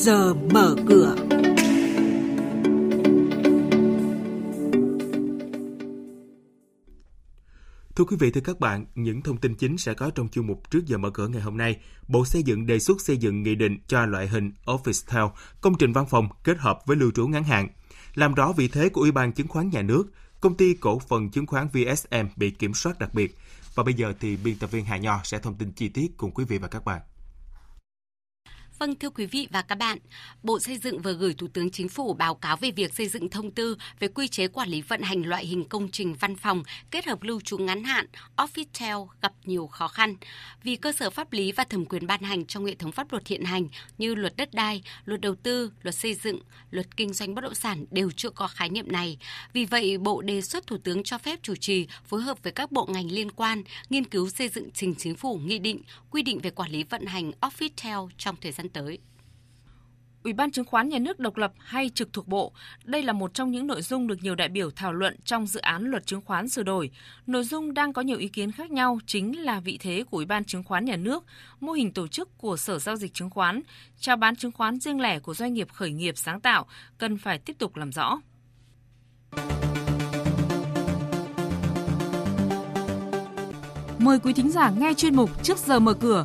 giờ mở cửa. Thưa quý vị, thưa các bạn, những thông tin chính sẽ có trong chương mục trước giờ mở cửa ngày hôm nay. Bộ Xây dựng đề xuất xây dựng nghị định cho loại hình office town, công trình văn phòng kết hợp với lưu trú ngắn hạn. Làm rõ vị thế của Ủy ban Chứng khoán Nhà nước, công ty cổ phần chứng khoán VSM bị kiểm soát đặc biệt. Và bây giờ thì biên tập viên Hà Nho sẽ thông tin chi tiết cùng quý vị và các bạn. Vâng thưa quý vị và các bạn, Bộ Xây dựng vừa gửi Thủ tướng Chính phủ báo cáo về việc xây dựng thông tư về quy chế quản lý vận hành loại hình công trình văn phòng kết hợp lưu trú ngắn hạn Officetel gặp nhiều khó khăn vì cơ sở pháp lý và thẩm quyền ban hành trong hệ thống pháp luật hiện hành như luật đất đai, luật đầu tư, luật xây dựng, luật kinh doanh bất động sản đều chưa có khái niệm này. Vì vậy, Bộ đề xuất Thủ tướng cho phép chủ trì phối hợp với các bộ ngành liên quan nghiên cứu xây dựng trình chính phủ nghị định quy định về quản lý vận hành Officetel trong thời gian tới. Ủy ban chứng khoán nhà nước độc lập hay trực thuộc Bộ, đây là một trong những nội dung được nhiều đại biểu thảo luận trong dự án luật chứng khoán sửa đổi. Nội dung đang có nhiều ý kiến khác nhau chính là vị thế của Ủy ban chứng khoán nhà nước, mô hình tổ chức của Sở giao dịch chứng khoán, chào bán chứng khoán riêng lẻ của doanh nghiệp khởi nghiệp sáng tạo cần phải tiếp tục làm rõ. Mời quý thính giả nghe chuyên mục Trước giờ mở cửa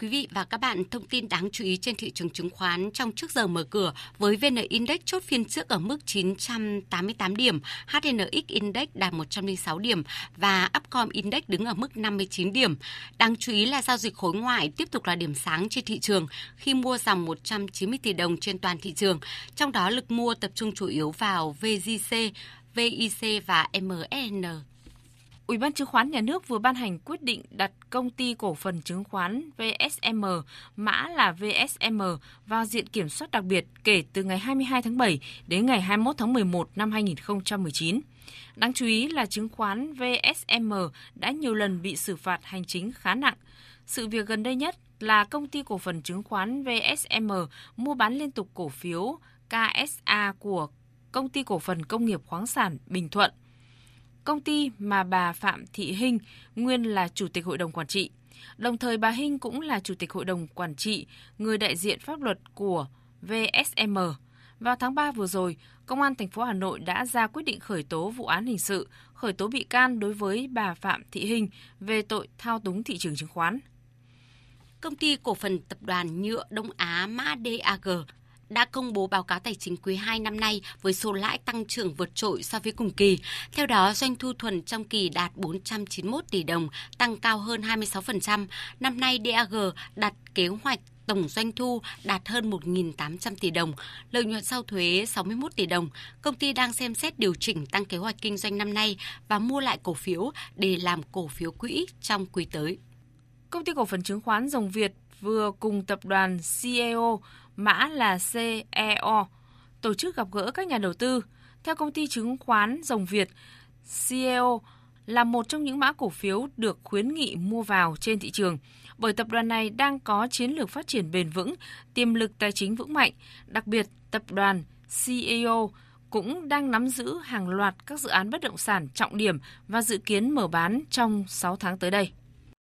Quý vị và các bạn, thông tin đáng chú ý trên thị trường chứng khoán trong trước giờ mở cửa với VN Index chốt phiên trước ở mức 988 điểm, HNX Index đạt 106 điểm và Upcom Index đứng ở mức 59 điểm. Đáng chú ý là giao dịch khối ngoại tiếp tục là điểm sáng trên thị trường khi mua dòng 190 tỷ đồng trên toàn thị trường, trong đó lực mua tập trung chủ yếu vào VGC, VIC và men. Ủy ban chứng khoán nhà nước vừa ban hành quyết định đặt công ty cổ phần chứng khoán VSM, mã là VSM, vào diện kiểm soát đặc biệt kể từ ngày 22 tháng 7 đến ngày 21 tháng 11 năm 2019. Đáng chú ý là chứng khoán VSM đã nhiều lần bị xử phạt hành chính khá nặng. Sự việc gần đây nhất là công ty cổ phần chứng khoán VSM mua bán liên tục cổ phiếu KSA của công ty cổ phần công nghiệp khoáng sản Bình Thuận công ty mà bà Phạm Thị Hinh nguyên là chủ tịch hội đồng quản trị. Đồng thời bà Hinh cũng là chủ tịch hội đồng quản trị, người đại diện pháp luật của VSM. Vào tháng 3 vừa rồi, Công an thành phố Hà Nội đã ra quyết định khởi tố vụ án hình sự, khởi tố bị can đối với bà Phạm Thị Hinh về tội thao túng thị trường chứng khoán. Công ty cổ phần tập đoàn nhựa Đông Á MADAG đã công bố báo cáo tài chính quý 2 năm nay với số lãi tăng trưởng vượt trội so với cùng kỳ. Theo đó, doanh thu thuần trong kỳ đạt 491 tỷ đồng, tăng cao hơn 26%. Năm nay, DAG đặt kế hoạch tổng doanh thu đạt hơn 1.800 tỷ đồng, lợi nhuận sau thuế 61 tỷ đồng. Công ty đang xem xét điều chỉnh tăng kế hoạch kinh doanh năm nay và mua lại cổ phiếu để làm cổ phiếu quỹ trong quý tới. Công ty cổ phần chứng khoán Rồng Việt vừa cùng tập đoàn CEO mã là CEO, tổ chức gặp gỡ các nhà đầu tư. Theo công ty chứng khoán Rồng Việt, CEO là một trong những mã cổ phiếu được khuyến nghị mua vào trên thị trường bởi tập đoàn này đang có chiến lược phát triển bền vững, tiềm lực tài chính vững mạnh. Đặc biệt, tập đoàn CEO cũng đang nắm giữ hàng loạt các dự án bất động sản trọng điểm và dự kiến mở bán trong 6 tháng tới đây.